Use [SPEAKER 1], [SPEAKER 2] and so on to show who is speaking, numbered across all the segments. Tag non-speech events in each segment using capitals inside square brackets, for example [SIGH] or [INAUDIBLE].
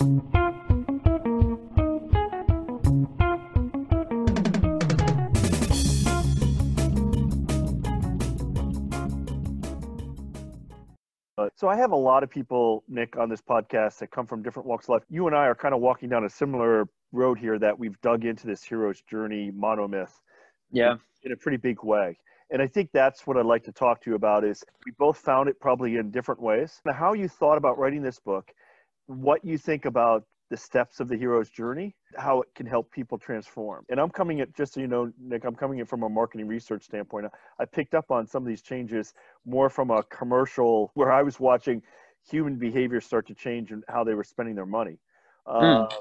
[SPEAKER 1] Uh, so I have a lot of people, Nick, on this podcast that come from different walks of life. You and I are kind of walking down a similar road here that we've dug into this hero's journey monomyth.
[SPEAKER 2] Yeah.
[SPEAKER 1] In a pretty big way. And I think that's what I'd like to talk to you about is we both found it probably in different ways. Now, how you thought about writing this book, what you think about the steps of the hero's journey, how it can help people transform. And I'm coming at, just so you know, Nick, I'm coming in from a marketing research standpoint. I picked up on some of these changes more from a commercial where I was watching human behavior start to change and how they were spending their money. Mm. Uh,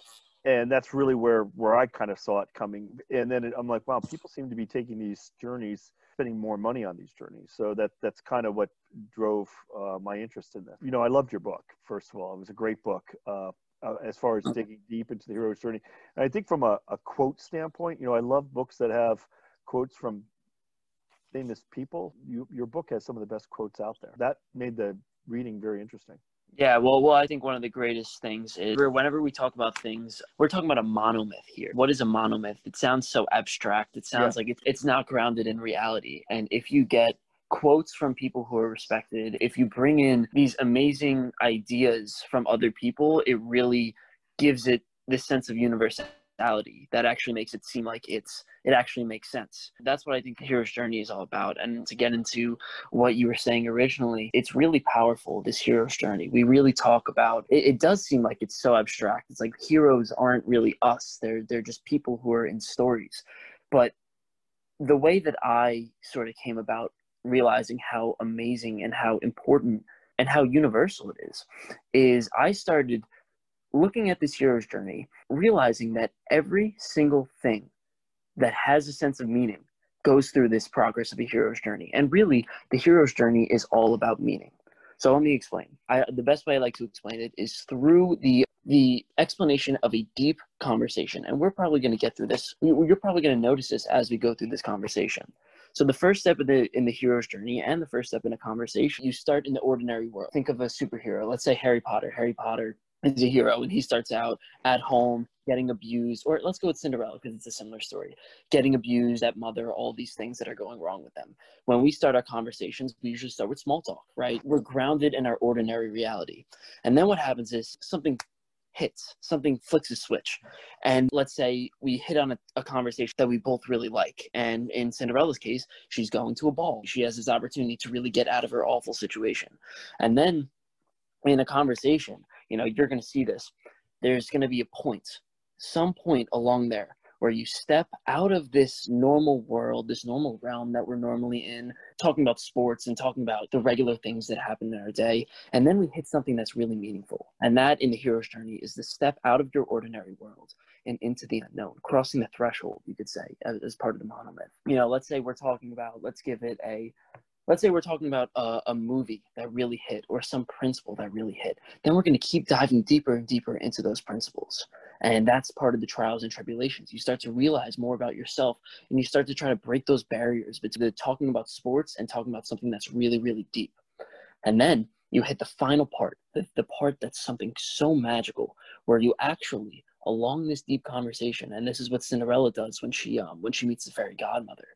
[SPEAKER 1] and that's really where, where I kind of saw it coming. And then it, I'm like, wow, people seem to be taking these journeys spending more money on these journeys. So that that's kind of what drove uh, my interest in this. You know, I loved your book. First of all, it was a great book. Uh, uh, as far as digging deep into the hero's journey. And I think from a, a quote standpoint, you know, I love books that have quotes from famous people. You, your book has some of the best quotes out there. That made the reading very interesting.
[SPEAKER 2] Yeah, well, well, I think one of the greatest things is whenever we talk about things, we're talking about a monomyth here. What is a monomyth? It sounds so abstract. It sounds yeah. like it's, it's not grounded in reality. And if you get quotes from people who are respected, if you bring in these amazing ideas from other people, it really gives it this sense of universality that actually makes it seem like it's it actually makes sense. That's what I think the hero's journey is all about. And to get into what you were saying originally, it's really powerful, this hero's journey. We really talk about it, it does seem like it's so abstract. It's like heroes aren't really us. They're they're just people who are in stories. But the way that I sort of came about realizing how amazing and how important and how universal it is is I started looking at this hero's journey, realizing that every single thing that has a sense of meaning goes through this progress of a hero's journey. And really, the hero's journey is all about meaning. So let me explain. I, the best way I like to explain it is through the the explanation of a deep conversation. And we're probably going to get through this. You're probably going to notice this as we go through this conversation. So the first step in the in the hero's journey and the first step in a conversation, you start in the ordinary world. Think of a superhero. Let's say Harry Potter. Harry Potter is a hero and he starts out at home getting abused or let's go with cinderella because it's a similar story getting abused at mother all these things that are going wrong with them when we start our conversations we usually start with small talk right we're grounded in our ordinary reality and then what happens is something hits, something flicks a switch. And let's say we hit on a, a, conversation that we both really like. And in Cinderella's case, she's going to a ball. She has this opportunity to really get out of her awful situation. And then in a conversation, you know, you're going to see this. There's going to be a point, some point along there where you step out of this normal world, this normal realm that we're normally in, talking about sports and talking about the regular things that happen in our day. And then we hit something that's really meaningful. And that in the hero's journey is the step out of your ordinary world and into the unknown, crossing the threshold, you could say, as, as part of the monomyth. You know, let's say we're talking about, let's give it a let's say we're talking about a, a, movie that really hit or some principle that really hit then we're going to keep diving deeper and deeper into those principles. And that's part of the trials and tribulations. You start to realize more about yourself and you start to try to break those barriers between talking about sports and talking about something that's really really deep. And then you hit the final part the, the part that's something so magical where you actually along this deep conversation and this is what cinderella does when she um when she meets the fairy godmother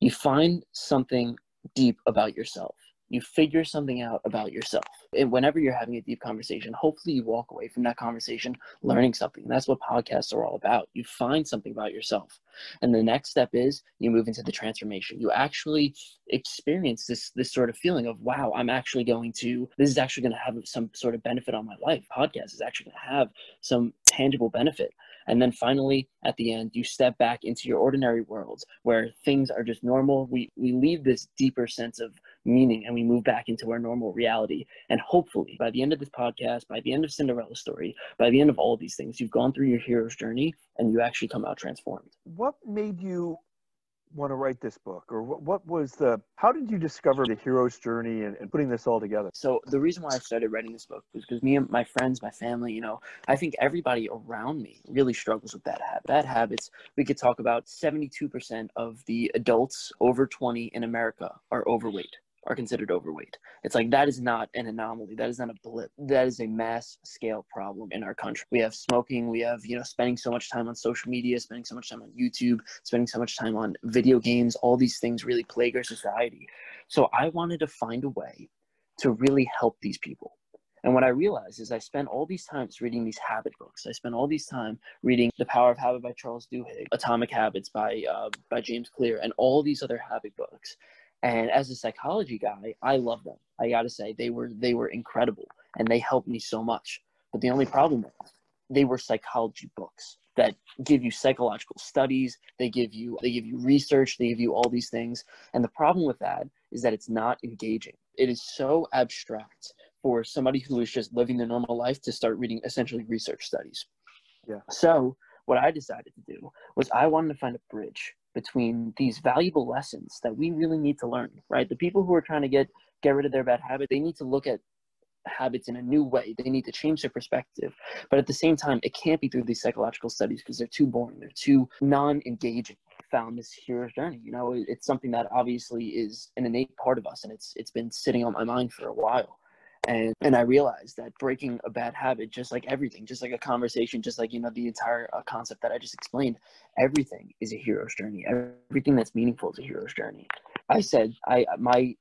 [SPEAKER 2] you find something deep about yourself. You figure something out about yourself. And whenever you're having a deep conversation, hopefully you walk away from that conversation learning something. That's what podcasts are all about. You find something about yourself. And the next step is you move into the transformation. You actually experience this this sort of feeling of wow, I'm actually going to this is actually going to have some sort of benefit on my life. Podcast is actually going to have some tangible benefit. And then finally, at the end, you step back into your ordinary world where things are just normal. We, we leave this deeper sense of meaning and we move back into our normal reality. And hopefully, by the end of this podcast, by the end of Cinderella's story, by the end of all of these things, you've gone through your hero's journey and you actually come out transformed.
[SPEAKER 1] What made you want to write this book? Or what, what was the how did you discover the hero's journey and, and putting this all together?
[SPEAKER 2] So the reason why i started writing this book was because me and my friends my family you know i think everybody around me really struggles with bad habits bad habits. We could talk about 72% of the adults over 20 in america are overweight are considered overweight. It's like that is not an anomaly. That is not a blip. That is a mass scale problem in our country. We have smoking. We have, you know, spending so much time on social media, spending so much time on YouTube, spending so much time on video games. All these things really plague our society. So I wanted to find a way to really help these people. And what I realized is I spent all these times reading these habit books. I spent all these time reading The Power of Habit by Charles Duhigg, Atomic Habits by uh, by James Clear, and all these other habit books. And as a psychology guy, I love them. I got to say they were they were incredible and they helped me so much. But the only problem was they were psychology books that give you psychological studies, they give you they give you research, they give you all these things. And the problem with that is that it's not engaging. It is so abstract for somebody who is just living their normal life to start reading essentially research studies.
[SPEAKER 1] Yeah.
[SPEAKER 2] So what I decided to do was I wanted to find a bridge between these valuable lessons that we really need to learn, right? The people who are trying to get get rid of their bad habit, they need to look at habits in a new way. They need to change their perspective. But at the same time, it can't be through these psychological studies because they're too boring. They're too non-engaging. Found this hero's journey. You know, it's something that obviously is an innate part of us, and it's it's been sitting on my mind for a while and and i realized that breaking a bad habit just like everything just like a conversation just like you know the entire uh, concept that i just explained everything is a hero's journey. Everything that's meaningful is a hero's journey. I said i my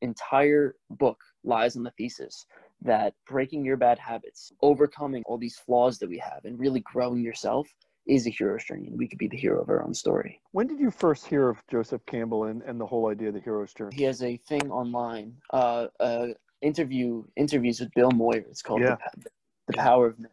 [SPEAKER 2] entire book lies on the thesis that breaking your bad habits overcoming all these flaws that we have and really growing yourself is a hero's journey and we could be the hero of our own story.
[SPEAKER 1] When did you first hear of joseph campbell and, and the whole idea of the hero's journey?
[SPEAKER 2] He has a thing online uh, uh, interview interviews with Bill Moyer. It's called
[SPEAKER 1] yeah.
[SPEAKER 2] the, the Power of Myth.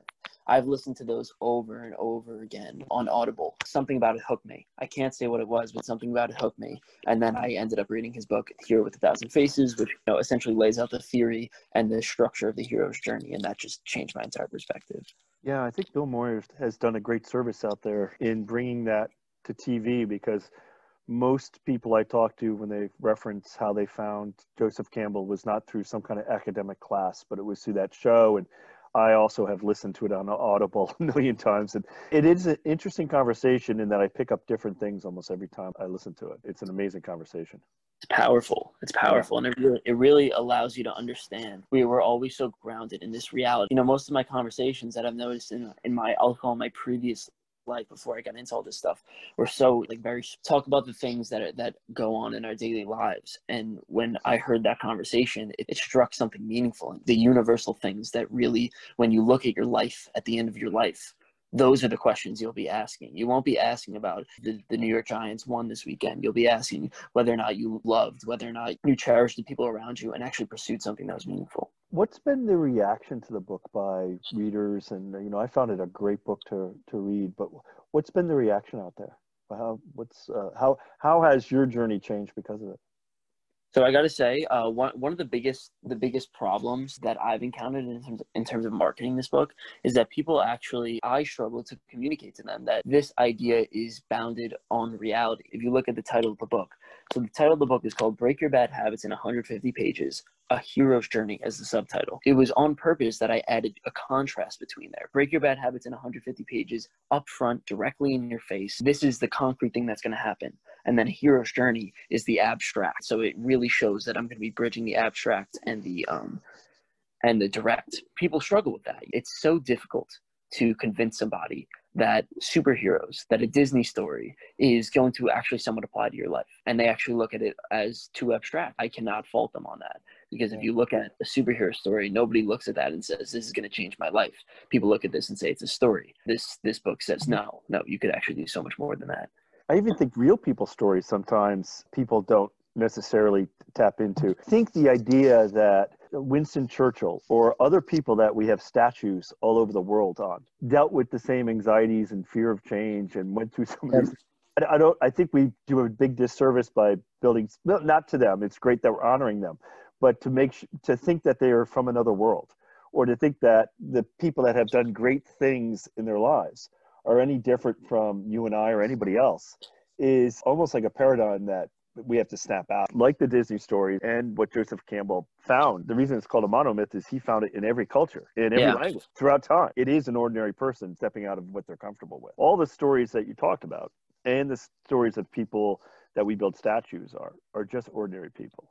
[SPEAKER 2] I've listened to those over and over again on Audible. Something about it hooked me. I can't say what it was, but something about it hooked me. And then I ended up reading his book, Hero with a Thousand Faces, which you know, essentially lays out the theory and the structure of the hero's journey. And that just changed my entire perspective.
[SPEAKER 1] Yeah, I think Bill Moyer has done a great service out there in bringing that to TV because – most people I talk to when they reference how they found Joseph Campbell was not through some kind of academic class, but it was through that show. And I also have listened to it on Audible [LAUGHS] a million times. And it is an interesting conversation in that I pick up different things almost every time I listen to it. It's an amazing conversation.
[SPEAKER 2] It's powerful. It's powerful. And it really, it really allows you to understand. We were always so grounded in this reality. You know, most of my conversations that I've noticed in, in my, call my previous life before I got into all this stuff. We're so like very talk about the things that are, that go on in our daily lives. And when I heard that conversation, it, it struck something meaningful. The universal things that really, when you look at your life at the end of your life, those are the questions you'll be asking. You won't be asking about the, the New York Giants won this weekend. You'll be asking whether or not you loved, whether or not you cherished the people around you and actually pursued something that was meaningful.
[SPEAKER 1] What's been the reaction to the book by readers? And you know, I found it a great book to to read. But what's been the reaction out there? How what's uh, how how has your journey changed because of it?
[SPEAKER 2] So I got to say, uh, one one of the biggest the biggest problems that I've encountered in terms in terms of marketing this book is that people actually I struggle to communicate to them that this idea is bounded on reality. If you look at the title of the book, so the title of the book is called "Break Your Bad Habits in 150 Pages: A Hero's Journey" as the subtitle. It was on purpose that I added a contrast between there. Break your bad habits in 150 pages, up front, directly in your face. This is the concrete thing that's going to happen and then hero's journey is the abstract. So it really shows that i'm going to be bridging the abstract and the um and the direct. People struggle with that. It's so difficult to convince somebody that superheroes that a disney story is going to actually somewhat apply to your life. And they actually look at it as too abstract. I cannot fault them on that. Because if you look at a superhero story nobody looks at that and says this is going to change my life. People look at this and say it's a story. This this book says no no you could actually do so much more than that
[SPEAKER 1] I even think real people stories sometimes people don't necessarily tap into. I think the idea that Winston Churchill or other people that we have statues all over the world on dealt with the same anxieties and fear of change and went through some of these. I don't. I think we do a big disservice by building. Not to them. It's great that we're honoring them, but to make to think that they are from another world, or to think that the people that have done great things in their lives are any different from you and I or anybody else is almost like a paradigm that we have to snap out. Like the Disney story and what Joseph Campbell found. The reason it's called a monomyth is he found it in every culture, in every yeah. language, throughout time. It is an ordinary person stepping out of what they're comfortable with. All the stories that you talked about and the stories of people that we build statues are are just ordinary people.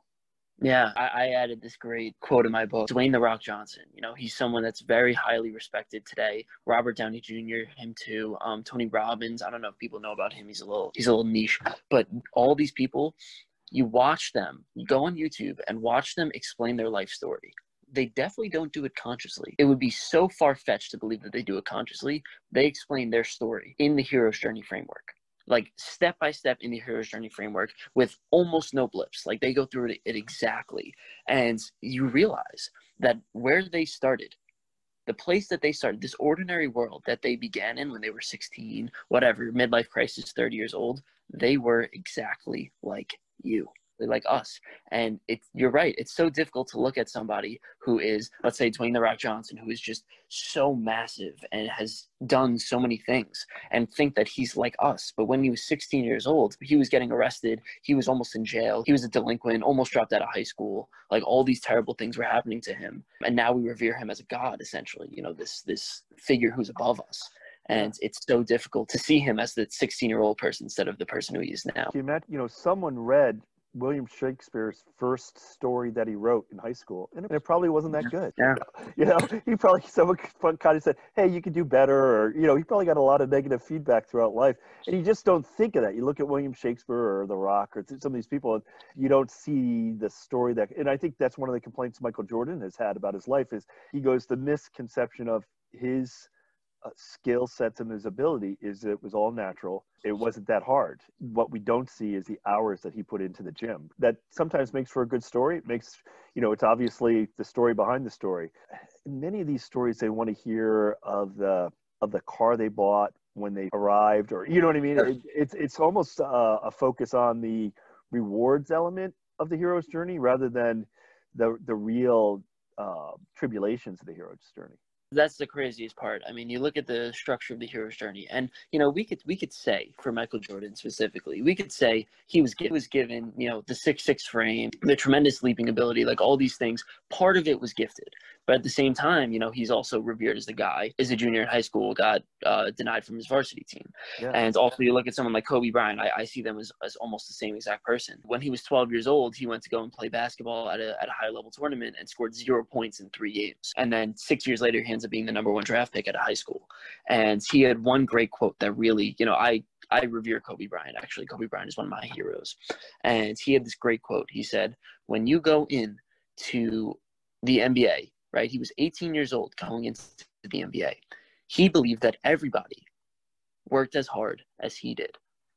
[SPEAKER 2] Yeah, I, I, added this great quote in my book. Dwayne the Rock Johnson. You know, he's someone that's very highly respected today. Robert Downey Jr. Him too. Um, Tony Robbins. I don't know if people know about him. He's a little he's a little niche, but all these people, you watch them. You go on YouTube and watch them explain their life story. They definitely don't do it consciously. It would be so far fetched to believe that they do it consciously. They explain their story in the hero's journey framework like step by step in the hero's journey framework with almost no blips. Like they go through it, it exactly. And you realize that where they started, the place that they started, this ordinary world that they began in when they were 16, whatever, midlife crisis, 30 years old, they were exactly like you like us. And it's you're right. It's so difficult to look at somebody who is, let's say, Dwayne the Rock Johnson, who is just so massive and has done so many things, and think that he's like us. But when he was 16 years old, he was getting arrested. He was almost in jail. He was a delinquent, almost dropped out of high school. Like all these terrible things were happening to him, and now we revere him as a god, essentially. You know, this this figure who's above us and it's so difficult to see him as the 16 year old person instead of the person who he is now.
[SPEAKER 1] You met, you know, someone read William Shakespeare's first story that he wrote in high school, and it probably wasn't that good.
[SPEAKER 2] Yeah. [LAUGHS]
[SPEAKER 1] You know, he probably someone kind of said, "Hey, you could do better," or you know, he probably got a lot of negative feedback throughout life, and you just don't think of that. You look at William Shakespeare or The Rock or some of these people, and you don't see the story that. And I think that's one of the complaints Michael Jordan has had about his life is he goes the misconception of his skill sets and his ability is it was all natural. It wasn't that hard. What we don't see is the hours that he put into the gym. That sometimes makes for a good story. It makes, you know, it's obviously the story behind the story. In many of these stories, they want to hear of the of the car they bought when they arrived, or you know what I mean. It, it's it's almost uh, a focus on the rewards element of the hero's journey rather than the the real uh, tribulations of the hero's journey
[SPEAKER 2] that's the craziest part. I mean, you look at the structure of the hero's journey, and you know, we could we could say for Michael Jordan specifically, we could say he was was given you know the six six frame, the tremendous leaping ability, like all these things. Part of it was gifted, but at the same time, you know, he's also revered as the guy. As a junior in high school, got uh, denied from his varsity team, yeah. and also you look at someone like Kobe Bryant. I, I see them as, as almost the same exact person. When he was 12 years old, he went to go and play basketball at a at a high level tournament and scored zero points in three games, and then six years later, he ends up being the number one draft pick at a high school. And he had one great quote that really, you know, I I revere Kobe Bryant. Actually, Kobe Bryant is one of my heroes. And he had this great quote. He said, "When you go in to the NBA, right? He was 18 years old going into the NBA. He believed that everybody worked as hard as he did.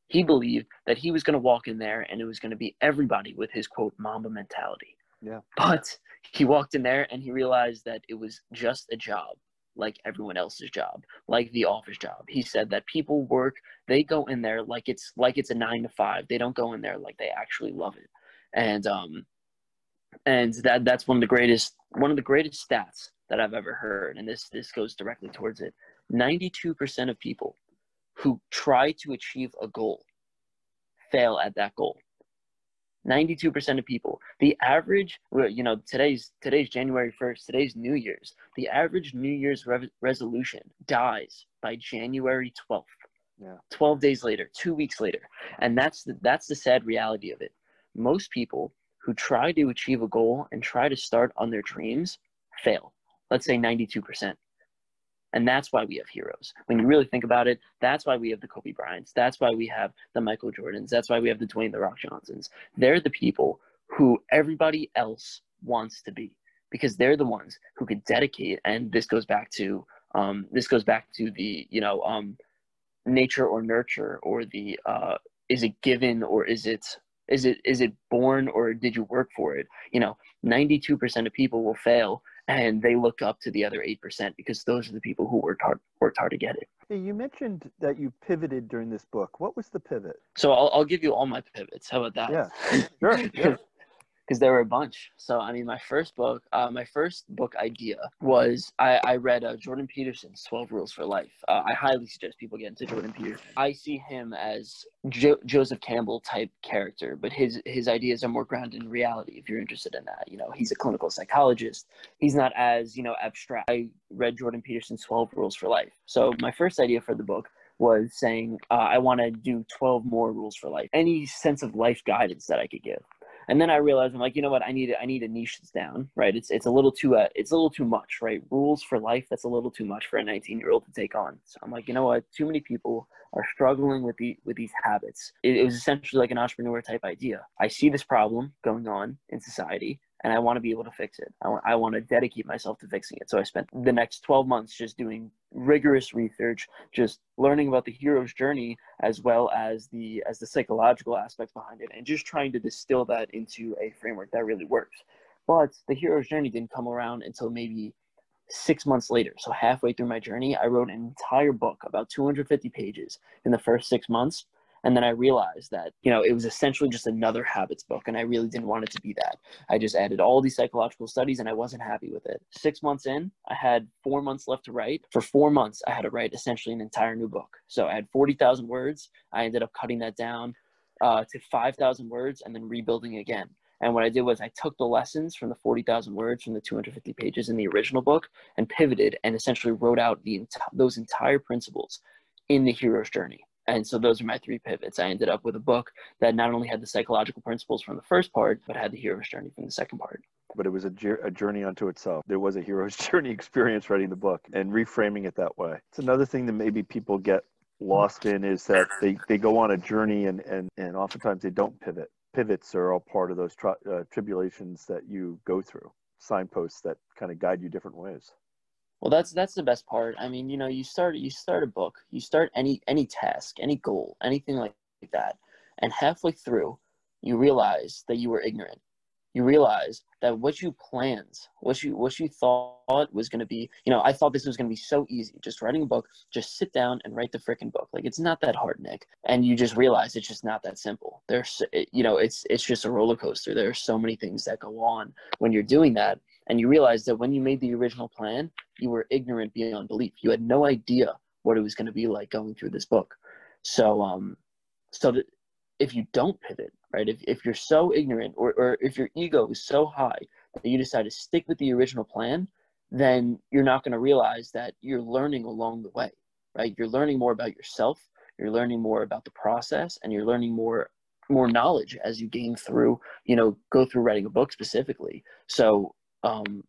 [SPEAKER 2] He believed that he was going to walk in there and it was going to be everybody with his quote Mamba mentality.
[SPEAKER 1] Yeah.
[SPEAKER 2] But he walked in there and he realized that it was just a job like everyone else's job, like the office job. He said that people work, they go in there like it's like it's a 9 to 5. They don't go in there like they actually love it. And um and that that's one of the greatest one of the greatest stats that I've ever heard. And this this goes directly towards it. 92% of people who try to achieve a goal fail at that goal. 92% of people. The average you know today's today's january 1st today's new year's. The average new year's re- resolution dies by january 12th
[SPEAKER 1] yeah.
[SPEAKER 2] 12 days later 2 weeks later. And that's the, that's the sad reality of it. Most people who try to achieve a goal and try to start on their dreams fail let's say 92% and that's why we have heroes. When you really think about it, that's why we have the Kobe Bryants. That's why we have the Michael Jordans. That's why we have the Dwayne The Rock Johnsons. They're the people who everybody else wants to be because they're the ones who could dedicate. And this goes back to um, this goes back to the you know um, nature or nurture or the uh, is it given or is it is it is it born or did you work for it? You know, ninety two percent of people will fail and they look up to the other 8% because those are the people who worked hard worked hard to get it.
[SPEAKER 1] Hey, you mentioned that you pivoted during this book. What was the pivot?
[SPEAKER 2] So i'll, I'll give you all my pivots. How about that?
[SPEAKER 1] Yeah. Sure, [LAUGHS] sure
[SPEAKER 2] because there were a bunch. So I mean, my first book, uh, my first book idea was I, I read uh, Jordan Peterson's Twelve Rules for Life. Uh, I highly suggest people get into Jordan Peterson. I see him as jo- Joseph Campbell type character, but his his ideas are more grounded in reality. If you're interested in that, you know, he's a clinical psychologist. He's not as you know abstract. I read Jordan Peterson's Twelve Rules for Life. So my first idea for the book was saying uh, I want to do 12 more rules for life. Any sense of life guidance that I could give And then I realized I'm like, you know what? I need I need to niche this down, right? It's it's a little too uh, it's a little too much, right? Rules for life that's a little too much for a 19 year old to take on. So I'm like, you know what? Too many people are struggling with the with these habits. It, it was essentially like an entrepreneur type idea. I see this problem going on in society and I want to be able to fix it. I want, I want to dedicate myself to fixing it. So I spent the next 12 months just doing rigorous research, just learning about the hero's journey as well as the as the psychological aspects behind it, and just trying to distill that into a framework that really works. But the hero's journey didn't come around until maybe six months later. So halfway through my journey, I wrote an entire book, about 250 pages, in the first six months and then I realized that, you know, it was essentially just another habits book. And I really didn't want it to be that. I just added all these psychological studies and I wasn't happy with it. Six months in, I had four months left to write. For four months, I had to write essentially an entire new book. So I had 40,000 words. I ended up cutting that down uh, to 5,000 words and then rebuilding again. And what I did was I took the lessons from the 40,000 words from the 250 pages in the original book and pivoted and essentially wrote out the those entire principles in the hero's journey. And so those are my three pivots. I ended up with a book that not only had the psychological principles from the first part, but had the hero's journey from the second part.
[SPEAKER 1] But it was a, a journey unto itself. There was a hero's [LAUGHS] journey experience writing the book and reframing it that way. It's another thing that maybe people get lost in is that they, they go on a journey and, and, and oftentimes they don't pivot. Pivots are all part of those tri- uh, tribulations that you go through, signposts that kind of guide you different ways.
[SPEAKER 2] Well, that's that's the best part. I mean, you know, you start you start a book, you start any any task, any goal, anything like that, and halfway through, you realize that you were ignorant. You realize that what you planned, what you what you thought was going to be, you know, I thought this was going to be so easy, just writing a book, just sit down and write the freaking book. Like it's not that hard, Nick. And you just realize it's just not that simple. There's, you know, it's it's just a roller coaster. There are so many things that go on when you're doing that and you realize that when you made the original plan, you were ignorant beyond belief. You had no idea what it was going to be like going through this book. So, um, so that if you don't pivot, right, if, if you're so ignorant or, or if your ego is so high that you decide to stick with the original plan, then you're not going to realize that you're learning along the way, right? You're learning more about yourself, you're learning more about the process, and you're learning more more knowledge as you gain through, you know, go through writing a book specifically. So um,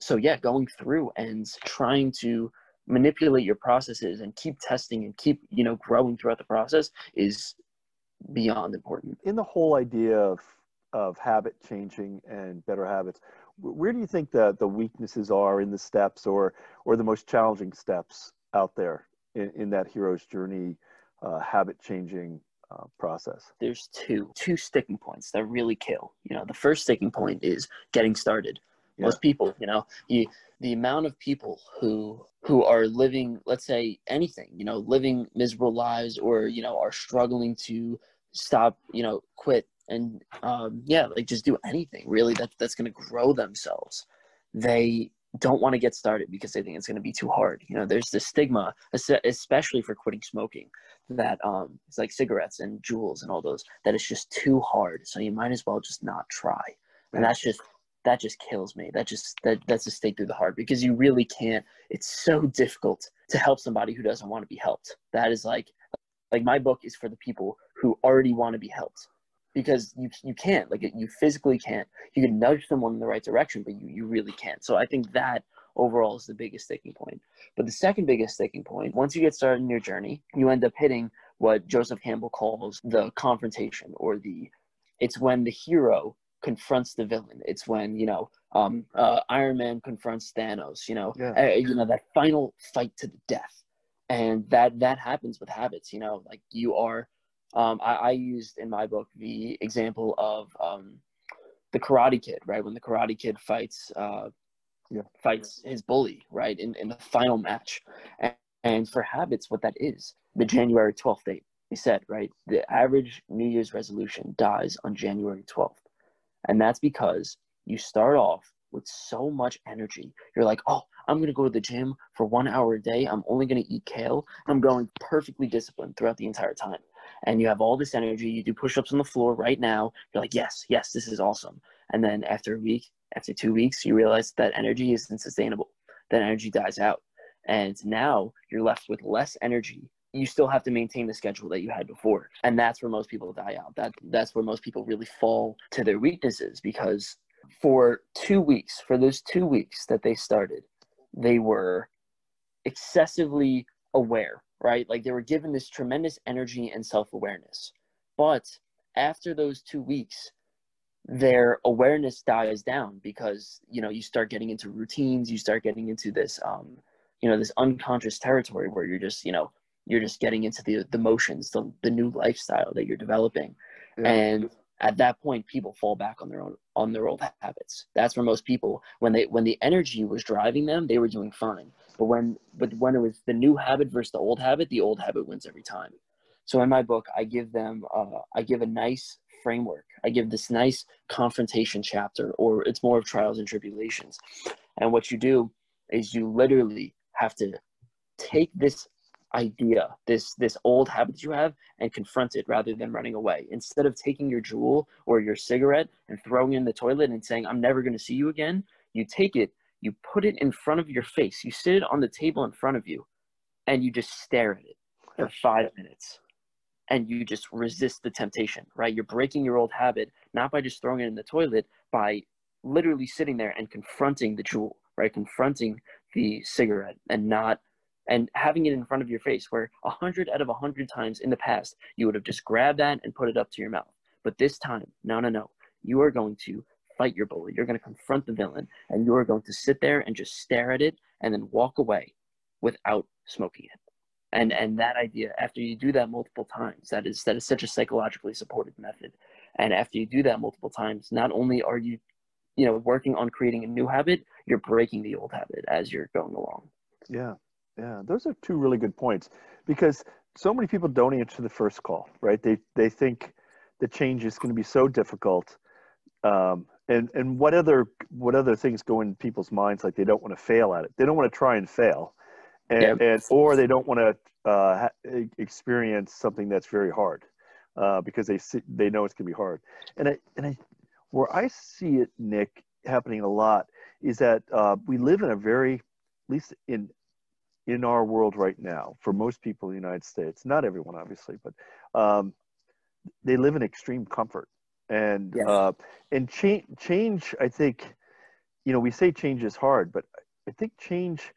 [SPEAKER 2] so yeah, going through and trying to manipulate your processes and keep testing and keep you know growing throughout the process is beyond important.
[SPEAKER 1] In the whole idea of of habit changing and better habits, where do you think that the weaknesses are in the steps or or the most challenging steps out there in, in that hero's journey uh, habit changing uh, process?
[SPEAKER 2] There's two two sticking points that really kill. You know, the first sticking point is getting started yeah. most people you know you, the amount of people who who are living let's say anything you know living miserable lives or you know are struggling to stop you know quit and um, yeah like just do anything really that that's going to grow themselves. They don't want to get started because they think it's going to be too hard you know there's this stigma especially for quitting smoking that um it's like cigarettes and Juuls and all those that it's just too hard so you might as well just not try. And that's just that just kills me. That just that that's a stake through the heart because you really can't. It's so difficult to help somebody who doesn't want to be helped. That is like like my book is for the people who already want to be helped because you you can't like you physically can't. You can nudge someone in the right direction, but you you really can't. So I think that overall is the biggest sticking point. But the second biggest sticking point, once you get started in your journey, you end up hitting what Joseph Campbell calls the confrontation or the it's when the hero confronts the villain. It's when you know um, uh, Iron Man confronts Thanos. You know, yeah. uh, you know that final fight to the death, and that that happens with habits. You know, like you are. Um, I, I, used in my book the example of um, the Karate Kid, right? When the Karate Kid fights uh, yeah. fights his bully, right, in, in the final match. And, and for habits, what that is, the January 12th date. He said, right, the average New Year's resolution dies on January 12th. And that's because you start off with so much energy. You're like, oh, I'm going to go to the gym for one hour a day. I'm only going to eat kale. I'm going perfectly disciplined throughout the entire time. And you have all this energy. You do push ups on the floor right now. You're like, yes, yes, this is awesome. And then after a week, after two weeks, you realize that energy isn't sustainable. That energy dies out. And now you're left with less energy you still have to maintain the schedule that you had before. And that's where most people die out. That that's where most people really fall to their weaknesses because for two weeks for those two weeks that they started they were excessively aware right? Like they were given this tremendous energy and self-awareness. But after those two weeks their awareness dies down because you know you start getting into routines. You start getting into this um you know this unconscious territory where you're just you know you're just getting into the the motions the, the new lifestyle that you're developing yeah. and at that point people fall back on their own on their old habits that's where most people when they when the energy was driving them they were doing fine but when but when it was the new habit versus the old habit the old habit wins every time so in my book i give them uh, i give a nice framework. I give this nice confrontation chapter, or it's more of trials and tribulations. And what you do is you literally have to take this idea, this this old habit that you have, and confront it rather than running away. Instead of taking your Juul or your cigarette and throwing it in the toilet and saying, "I'm never going to see you again," you take it, you put it in front of your face, you sit it on the table in front of you, and you just stare at it for five minutes and you just resist the temptation, right? You're breaking your old habit, not by just throwing it in the toilet, by literally sitting there and confronting the Juul, right? Confronting the cigarette and not and having it in front of your face where a hundred out of a hundred times in the past you would have just grabbed that and put it up to your mouth. But this time, no, no, no. You are going to fight your bully. You're going to confront the villain and you are going to sit there and just stare at it and then walk away without smoking it and and that idea after you do that multiple times that is that is such a psychologically supported method and after you do that multiple times not only are you you know working on creating a new habit you're breaking the old habit as you're going along
[SPEAKER 1] yeah yeah those are two really good points because so many people don't answer the first call right they they think the change is going to be so difficult um, and and what other what other things go in people's minds like they don't want to fail at it they don't want to try and fail and, yep. and or they don't want to uh, experience something that's very hard uh, because they see, they know it's gonna be hard. And I and I where I see it, Nick, happening a lot is that uh, we live in a very, at least in in our world right now, for most people in the United States, not everyone obviously, but um, they live in extreme comfort and yes. uh, and change change. I think, you know, we say change is hard, but I think change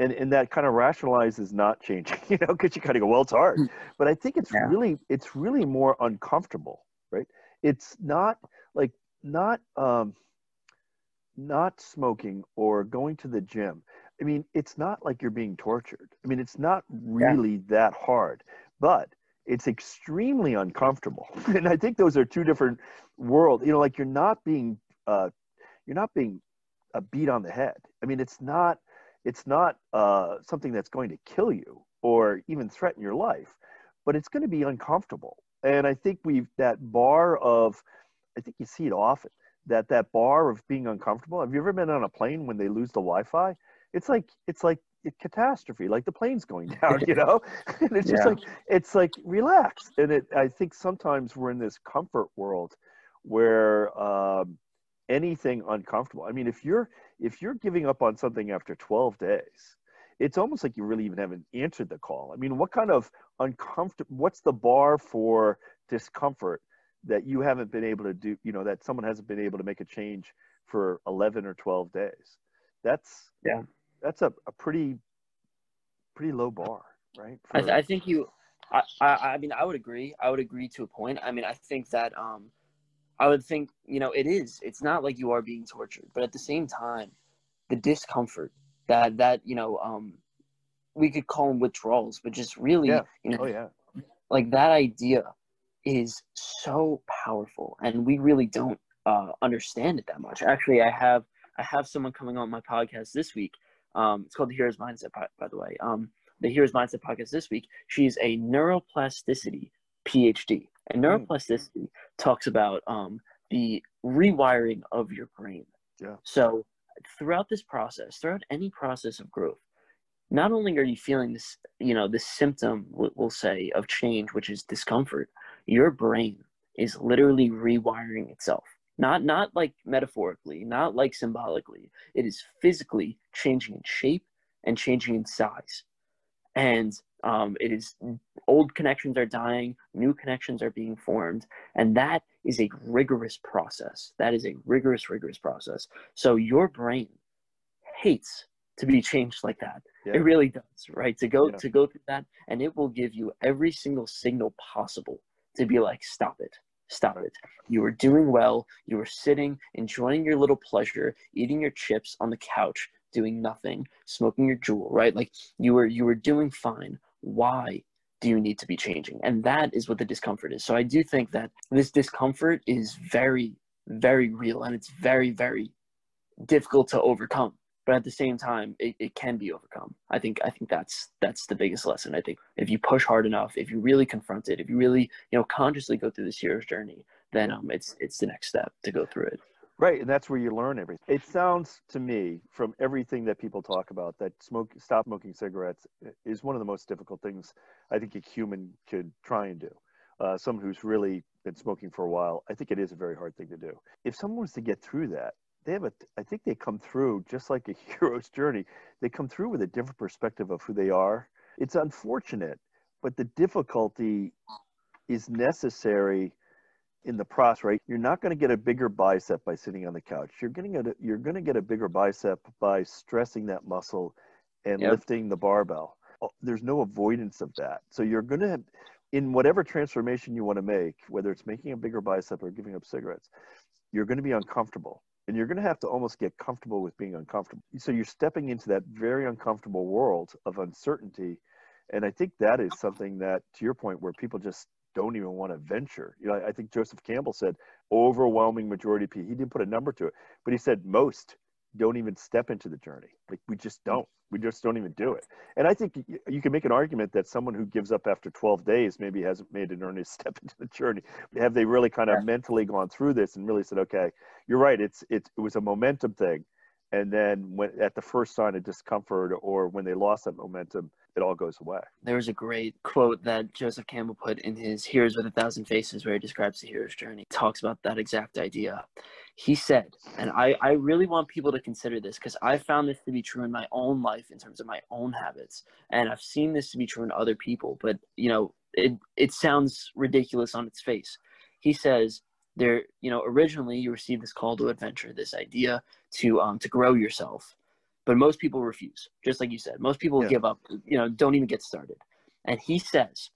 [SPEAKER 1] and and that kind of rationalizes not changing [LAUGHS] you know because you kind of go well it's hard hmm. but i think it's yeah. really it's really more uncomfortable right it's not like not um not smoking or going to the gym i mean it's not like you're being tortured i mean it's not really yeah. that hard but it's extremely uncomfortable [LAUGHS] and i think those are two different worlds you know like you're not being uh you're not being a beat on the head i mean it's not it's not uh, something that's going to kill you or even threaten your life, but it's going to be uncomfortable. And I think we've that bar of, I think you see it often that that bar of being uncomfortable. Have you ever been on a plane when they lose the Wi-Fi? It's like it's like a catastrophe, like the plane's going [LAUGHS] down, you know. [LAUGHS] and it's just like it's like relax. And it, I think sometimes we're in this comfort world where um, anything uncomfortable. I mean, if you're if you're giving up on something after 12 days, it's almost like you really even haven't answered the call. I mean, what kind of uncomfortable, what's the bar for discomfort that you haven't been able to do, you know, that someone hasn't been able to make a change for 11 or 12 days? That's, yeah, that's a, a pretty, pretty low bar, right?
[SPEAKER 2] For, I, th- I think you, I, I, I mean, I would agree. I would agree to a point. I mean, I think that, um, I would think, you know, it is. It's not like you are being tortured, but at the same time, the discomfort that that you know, um, we could call them withdrawals, but just really, yeah. you know, oh, yeah. like that idea is so powerful, and we really don't uh, understand it that much. Actually, I have I have someone coming on my podcast this week. Um, it's called the Hero's Mindset, by the way. Um, the Hero's Mindset podcast this week. She's a neuroplasticity PhD. And hmm. neuroplasticity talks about um, the rewiring of your brain.
[SPEAKER 1] Yeah.
[SPEAKER 2] So throughout this process, throughout any process of growth, not only are you feeling this, you know, this symptom, we'll say, of change, which is discomfort, your brain is literally rewiring itself. Not not like metaphorically, not like symbolically. It is physically changing in shape and changing in size. And Um, it is old connections are dying, new connections are being formed, and that is a rigorous process. That is a rigorous, rigorous process. So your brain hates to be changed like that. Yeah. It really does, right? To go yeah. to go through that, and it will give you every single signal possible to be like, stop it, stop it. You were doing well. You were sitting, enjoying your little pleasure, eating your chips on the couch, doing nothing, smoking your Juul, right? Like you were you were doing fine. Why do you need to be changing? And that is what the discomfort is. So I do think that this discomfort is very, very real and it's very, very difficult to overcome but at the same time it, it can be overcome. I think i think that's that's the biggest lesson. I think if you push hard enough if you really confront it if you really you know consciously go through this hero's journey then um it's it's the next step to go through it.
[SPEAKER 1] Right and that's where you learn everything. It sounds to me from everything that people talk about that smoke stop smoking cigarettes is one of the most difficult things i think a human could try and do. Uh, someone who's really been smoking for a while, I think it is a very hard thing to do. If someone was to get through that, they have a i think they come through just like a [LAUGHS] hero's journey. They come through with a different perspective of who they are. It's unfortunate but the difficulty is necessary in the process right? You're not going to get a bigger bicep by sitting on the couch. You're getting a you're going to get a bigger bicep by stressing that muscle and yep. lifting the barbell. Oh, there's no avoidance of that. So you're going to in whatever transformation you want to make whether it's making a bigger bicep or giving up cigarettes you're going to be uncomfortable and you're going to have to almost get comfortable with being uncomfortable. So you're stepping into that very uncomfortable world of uncertainty. And I think that is something that, to your point, where people just don't even want to venture. You know, I think Joseph Campbell said overwhelming majority of people, he didn't put a number to it, but he said most don't even step into the journey. Like we just mm. don't. We just don't even do it. And I think you can make an argument that someone who gives up after 12 days maybe hasn't made an earnest [LAUGHS] step into the journey. Have they really kind of yeah. mentally gone through this and really said, okay, you're right. It's, it's, it was a momentum thing. And then when at the first sign of discomfort or when they lost that momentum, it all goes away.
[SPEAKER 2] There was a great quote that Joseph Campbell put in his Heroes with a Thousand Faces where he describes the hero's journey. He talks about that exact idea. He said, and I, I really want people to consider this because I found this to be true in my own life in terms of my own habits. And I've seen this to be true in other people, but you know, it it sounds ridiculous on its face. He says, there, you know, originally you received this call to adventure, this idea to um to grow yourself but most people refuse just like you said most people yeah. give up you know don't even get started and he says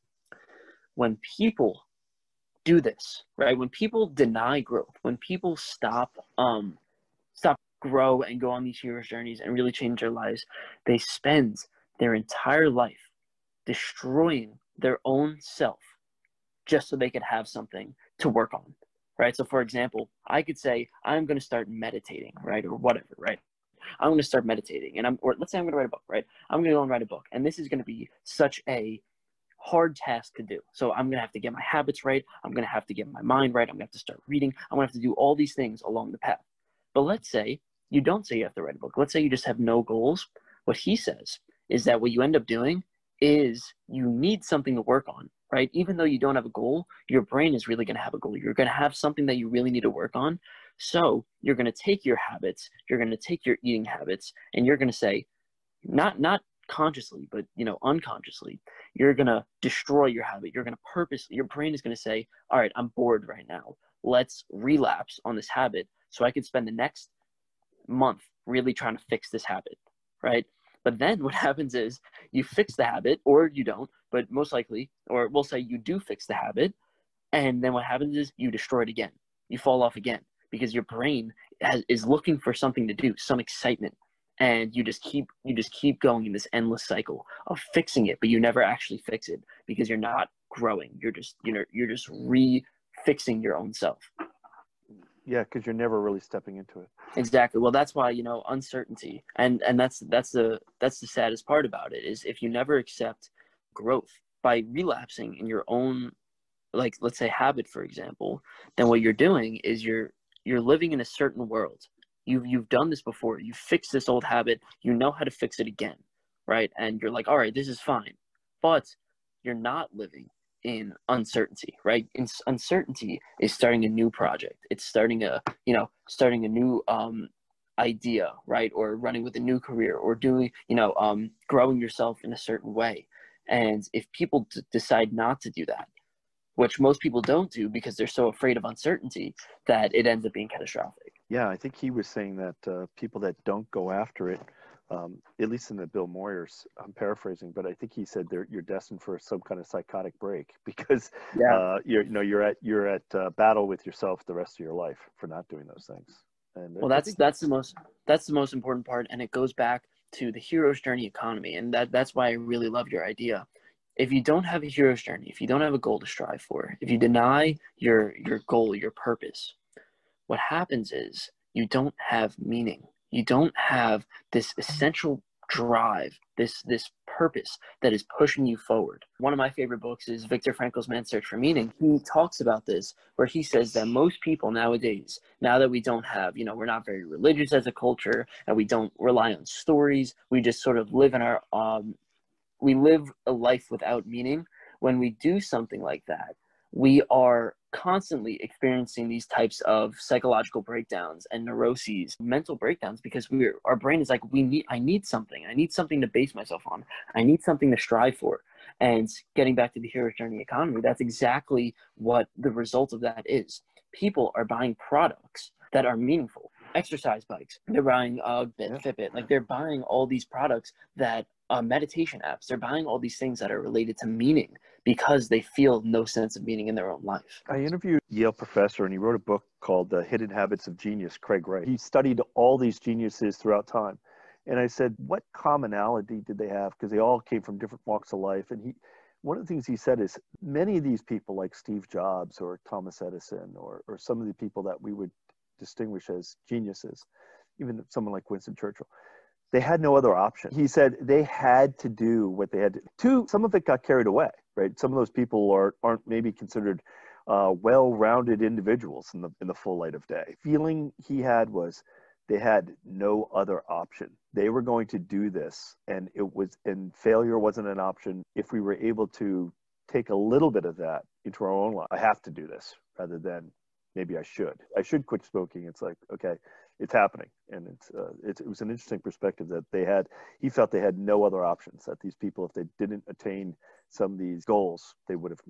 [SPEAKER 2] when people do this right? When people deny growth when people stop um stop grow and go on these hero's journeys and really change their lives they spend their entire life destroying their own self just so they could have something to work on right? So for example i could say i'm going to start meditating right or whatever right? I'm going to start meditating, and I'm, or let's say I'm going to write a book, right? I'm going to go and write a book, and this is going to be such a hard task to do. So I'm going to have to get my habits right. I'm going to have to get my mind right. I'm going to have to start reading. I'm going to have to do all these things along the path. But let's say you don't say you have to write a book. Let's say you just have no goals. What he says is that what you end up doing is you need something to work on, right? Even though you don't have a goal, your brain is really going to have a goal. You're going to have something that you really need to work on. So you're going to take your habits, you're going to take your eating habits, and you're going to say, not not consciously, but you know unconsciously, you're to destroy your habit. You're going to purposely. Your brain is to say, all right, I'm bored right now. Let's relapse on this habit, so I can spend the next month really trying to fix this habit, right? But then [LAUGHS] what happens is you fix the habit, or you don't, but most likely, or we'll say you do fix the habit, and then what happens is you destroy it again. You fall off again because your brain has, is looking for something to do, some excitement, and you just keep you just keep going in this endless cycle of fixing it, but you never actually fix it because you're not growing. You're just you know you're just re-fixing your own self.
[SPEAKER 1] Yeah, because you're never really stepping into it.
[SPEAKER 2] Exactly. Well, that's why you know uncertainty, and and that's that's the that's the saddest part about it is if you never accept growth by relapsing in your own like let's say habit for example then what you're doing is you're you're living in a certain world. You've you've done this before. You fixed this old habit. You know how to fix it again, right? And you're like, all right, this is fine. But you're not living in uncertainty, right? In uncertainty is starting a new project. It's starting a you know starting a new um, idea, right? Or running with a new career, or doing you know um, growing yourself in a certain way. And if people d- decide not to do that, which most people don't do because they're so afraid of uncertainty, that it ends up being catastrophic.
[SPEAKER 1] Yeah, I think he was saying that uh, people that don't go after it, um, at least in the Bill Moyers, I'm paraphrasing, but I think he said you're destined for some kind of psychotic break [LAUGHS] because yeah. uh, you're you know you're at you're at uh, battle with yourself the rest of your life for not doing those things.
[SPEAKER 2] And well, that's that's the most that's the most important part, and it goes back to the hero's journey economy, and that that's why I really love your idea. If you don't have a hero's journey, if you don't have a goal to strive for, if you deny your your goal, your purpose, what happens is you don't have meaning. You don't have this essential drive, this this purpose that is pushing you forward. One of my favorite books is Viktor Frankl's Man's Search for Meaning. He talks about this where he says that most people nowadays, now that we don't have, you know, we're not very religious as a culture and we don't rely on stories, we just sort of live in our um we live a life without meaning. When we do something like that, we are constantly experiencing these types of psychological breakdowns and neuroses, mental breakdowns, because we're our brain is like, we need, I need something. I need something to base myself on. I need something to strive for. And getting back to the hero journey economy, that's exactly what the result of that is. People are buying products that are meaningful. Exercise bikes, they're buying uh, Bit, Fitbit, like they're buying all these products that uh, meditation apps. They're buying all these things that are related to meaning because they feel no sense of meaning in their own life.
[SPEAKER 1] I interviewed Yale professor, and he wrote a book called The Hidden Habits of Genius, Craig Wright. He studied all these geniuses throughout time. And I said, what commonality did they have? Because they all came from different walks of life. And he, one of the things he said is many of these people, like Steve Jobs or Thomas Edison, or, or some of the people that we would distinguish as geniuses, even someone like Winston Churchill, they had no other option. He said they had to do what they had to. Two, some of it got carried away, right? Some of those people are aren't maybe considered uh, well-rounded individuals in the in the full light of day. Feeling he had was they had no other option. They were going to do this, and it was and failure wasn't an option. If we were able to take a little bit of that into our own life, I have to do this rather than maybe I should. I should quit smoking. It's like okay, it's happening, and it's, uh, it's it was an interesting perspective that they had. He felt they had no other options. That these people, if they didn't attain some of these goals, they would have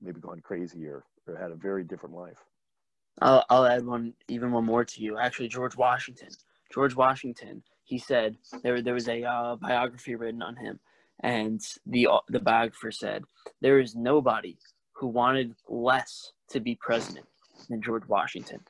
[SPEAKER 1] maybe gone crazy or, or had a very different life.
[SPEAKER 2] I'll, I'll add one, even one more to you. Actually, George Washington. George Washington. He said there there was a uh, biography written on him, and the the biographer said there is nobody who wanted less to be president than George Washington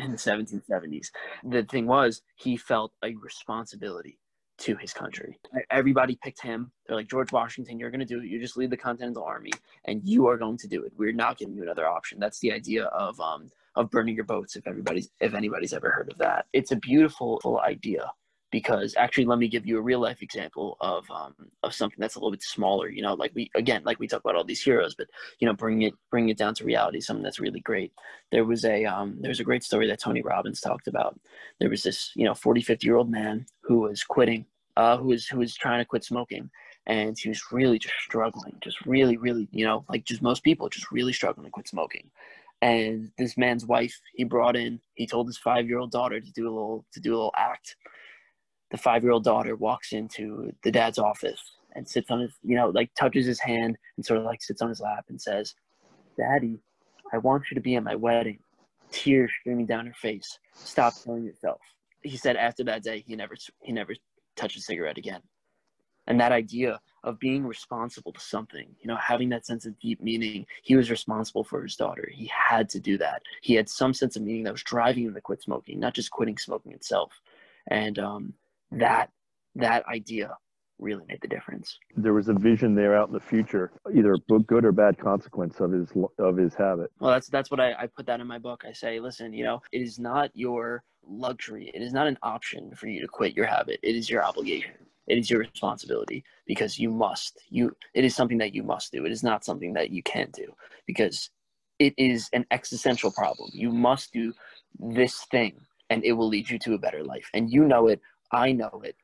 [SPEAKER 2] in the 1770s. The thing was, he felt a responsibility to his country. Everybody picked him. They're like, George Washington, you're going to do it. You just lead the Continental Army, and you are going to do it. We're not giving you another option. That's the idea of um, of burning your boats. If everybody's if anybody's ever heard of that, it's a beautiful idea because actually let me give you a real life example of um, of something that's a little bit smaller you know like we again like we talk about all these heroes but you know bring it bring it down to reality something that's really great. There was a um, there was a great story that tony robbins talked about. There was this you know 40 50 year old man who was quitting uh, who was who was trying to quit smoking and he was really just struggling just really really you know like just most people just really struggling to quit smoking. And this man's wife he brought in he told his five year old daughter to do a little to do a little act the five year old daughter walks into the dad's office and sits on his, you know, like touches his hand and sort of like sits on his lap and says, Daddy, I want you to be at my wedding. Tears streaming down her face. Stop killing yourself. He said after that day, he never, he never touched a cigarette again. And that idea of being responsible to something, you know, having that sense of deep meaning, he was responsible for his daughter. He had to do that. He had some sense of meaning that was driving him to quit smoking, not just quitting smoking itself. And um, that that idea really made the difference.
[SPEAKER 1] There was a vision there out in the future, either good or bad consequence of his of his habit.
[SPEAKER 2] Well, that's that's what I, I put that in my book. I say, listen, you know, it is not your luxury. It is not an option for you to quit your habit. It is your obligation. It is your responsibility because you must. You it is something that you must do. It is not something that you can do because it is an existential problem. You must do this thing and it will lead you to a better life. And you know it I know it.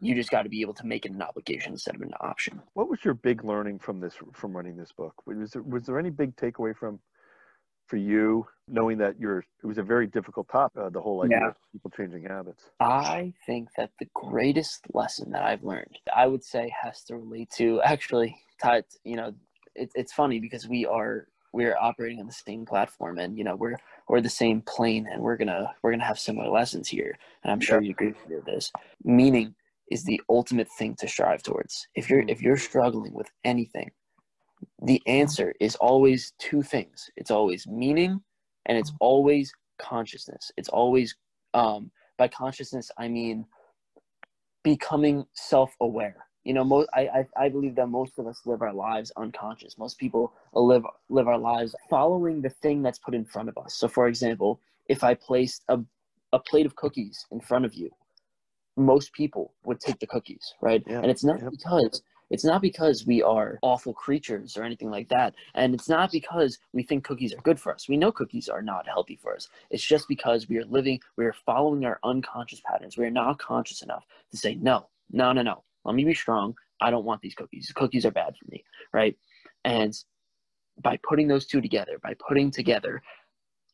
[SPEAKER 2] You just got to be able to make it an obligation instead of an option.
[SPEAKER 1] What was your big learning from this from running this book? Was there was there any big takeaway from for you knowing that you're it was a very difficult topic uh, the whole idea yeah. of people changing habits
[SPEAKER 2] i think that the greatest lesson that i've learned i would say has to relate to actually tied. You know, it, it's funny because we are we're operating on the same platform, and you know we're we're the same plane, and we're gonna we're gonna have similar lessons here. And I'm sure you agree with this. Meaning is the ultimate thing to strive towards. If you're if you're struggling with anything, the answer is always two things. It's always meaning, and it's always consciousness. It's always um, by consciousness I mean becoming self-aware you know most I, I, I believe that most of us live our lives unconscious most people live live our lives following the thing that's put in front of us so for example if i placed a, a plate of cookies in front of you most people would take the cookies right yeah, and it's not yeah. because it's not because we are awful creatures or anything like that. And it's not because we think cookies are good for us. We know cookies are not healthy for us. It's just because we are living, we are following our unconscious patterns. We are not conscious enough to say, no, no, no, no. Let me be strong. I don't want these cookies. Cookies are bad for me. Right. And by putting those two together, by putting together,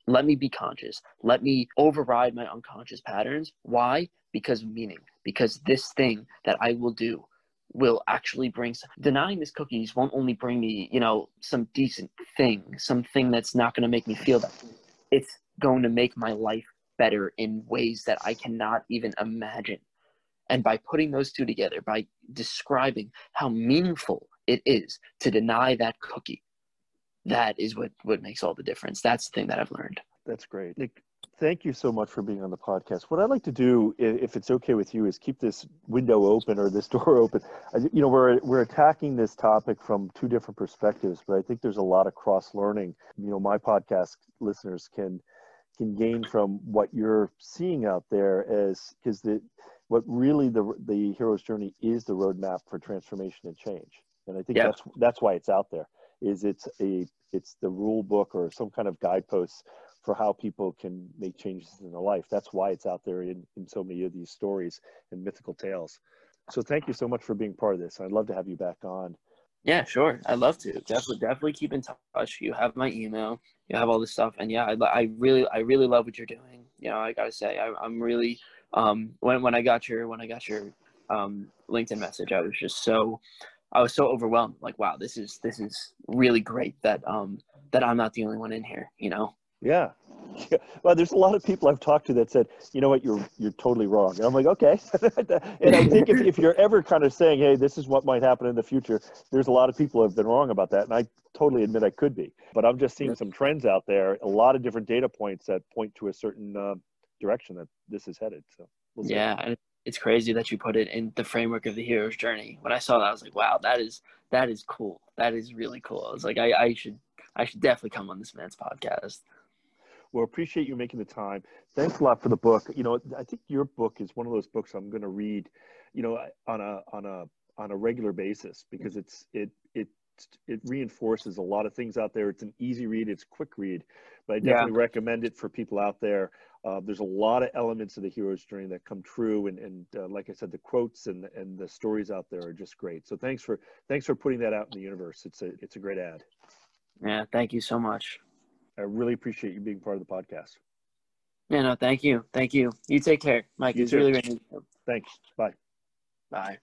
[SPEAKER 2] let me be conscious. Let me override my unconscious patterns. Why? Because meaning. Because this thing that I will do will actually bring denying this cookies won't only bring me you know some decent thing something that's not going to make me feel that it's going to make my life better in ways that i cannot even imagine and by putting those two together by describing how meaningful it is to deny that cookie that is what what makes all the difference that's the thing that i've learned
[SPEAKER 1] that's great nick thank you so much for being on the podcast. What I'd like to do, if it's okay with you, is keep this window open or this [LAUGHS] door open. You know, we're we're attacking this topic from two different perspectives, but I think there's a lot of cross learning. You know, my podcast listeners can can gain from what you're seeing out there as because the what really the the hero's journey is the roadmap for transformation and change. And I think that's that's why it's out there. Is it's a it's the rule book or some kind of guideposts for how people can make changes in their life. That's why it's out there in, in so many of these stories and mythical tales. So thank you so much for being part of this. I'd love to have you back on.
[SPEAKER 2] Yeah, sure. I'd love to. Definitely, definitely keep in touch. You have my email. You have all this stuff, and yeah, I, I really, I really love what you're doing. You know, I gotta say, I, I'm really, um, when when I got your when I got your um, LinkedIn message, I was just so, I was so overwhelmed. Like, wow, this is this is really great that um that I'm not the only one in here. You know.
[SPEAKER 1] Yeah. yeah. Well, there's a lot of people I've talked to that said, you know what, you're you're totally wrong. And I'm like, okay. [LAUGHS] and I think if, if you're ever kind of saying, hey, this is what might happen in the future, there's a lot of people have been wrong about that. And I totally admit I could be. But I'm just seeing some trends out there, a lot of different data points that point to a certain uh, direction that this is headed. So
[SPEAKER 2] we'll yeah, and it's crazy that you put it in the framework of the hero's journey. When I saw that, I was like, wow, that is that is cool. That is really cool. I was like, I, I should I should definitely come on this man's podcast.
[SPEAKER 1] Well, appreciate you making the time. Thanks a lot for the book. You know, I think your book is one of those books I'm going to read, you know, on a on a on a regular basis because it's it it it reinforces a lot of things out there. It's an easy read, it's quick read, but I definitely yeah. recommend it for people out there. Uh, there's a lot of elements of the hero's journey that come true, and and uh, like I said, the quotes and and the stories out there are just great. So thanks for thanks for putting that out in the universe. It's a it's a great ad.
[SPEAKER 2] Yeah, thank you so much.
[SPEAKER 1] I really appreciate you being part of the podcast.
[SPEAKER 2] Yeah, no, thank you. Thank you. You take care, Mike. You it's too. really, really
[SPEAKER 1] Thanks. Bye.
[SPEAKER 2] Bye.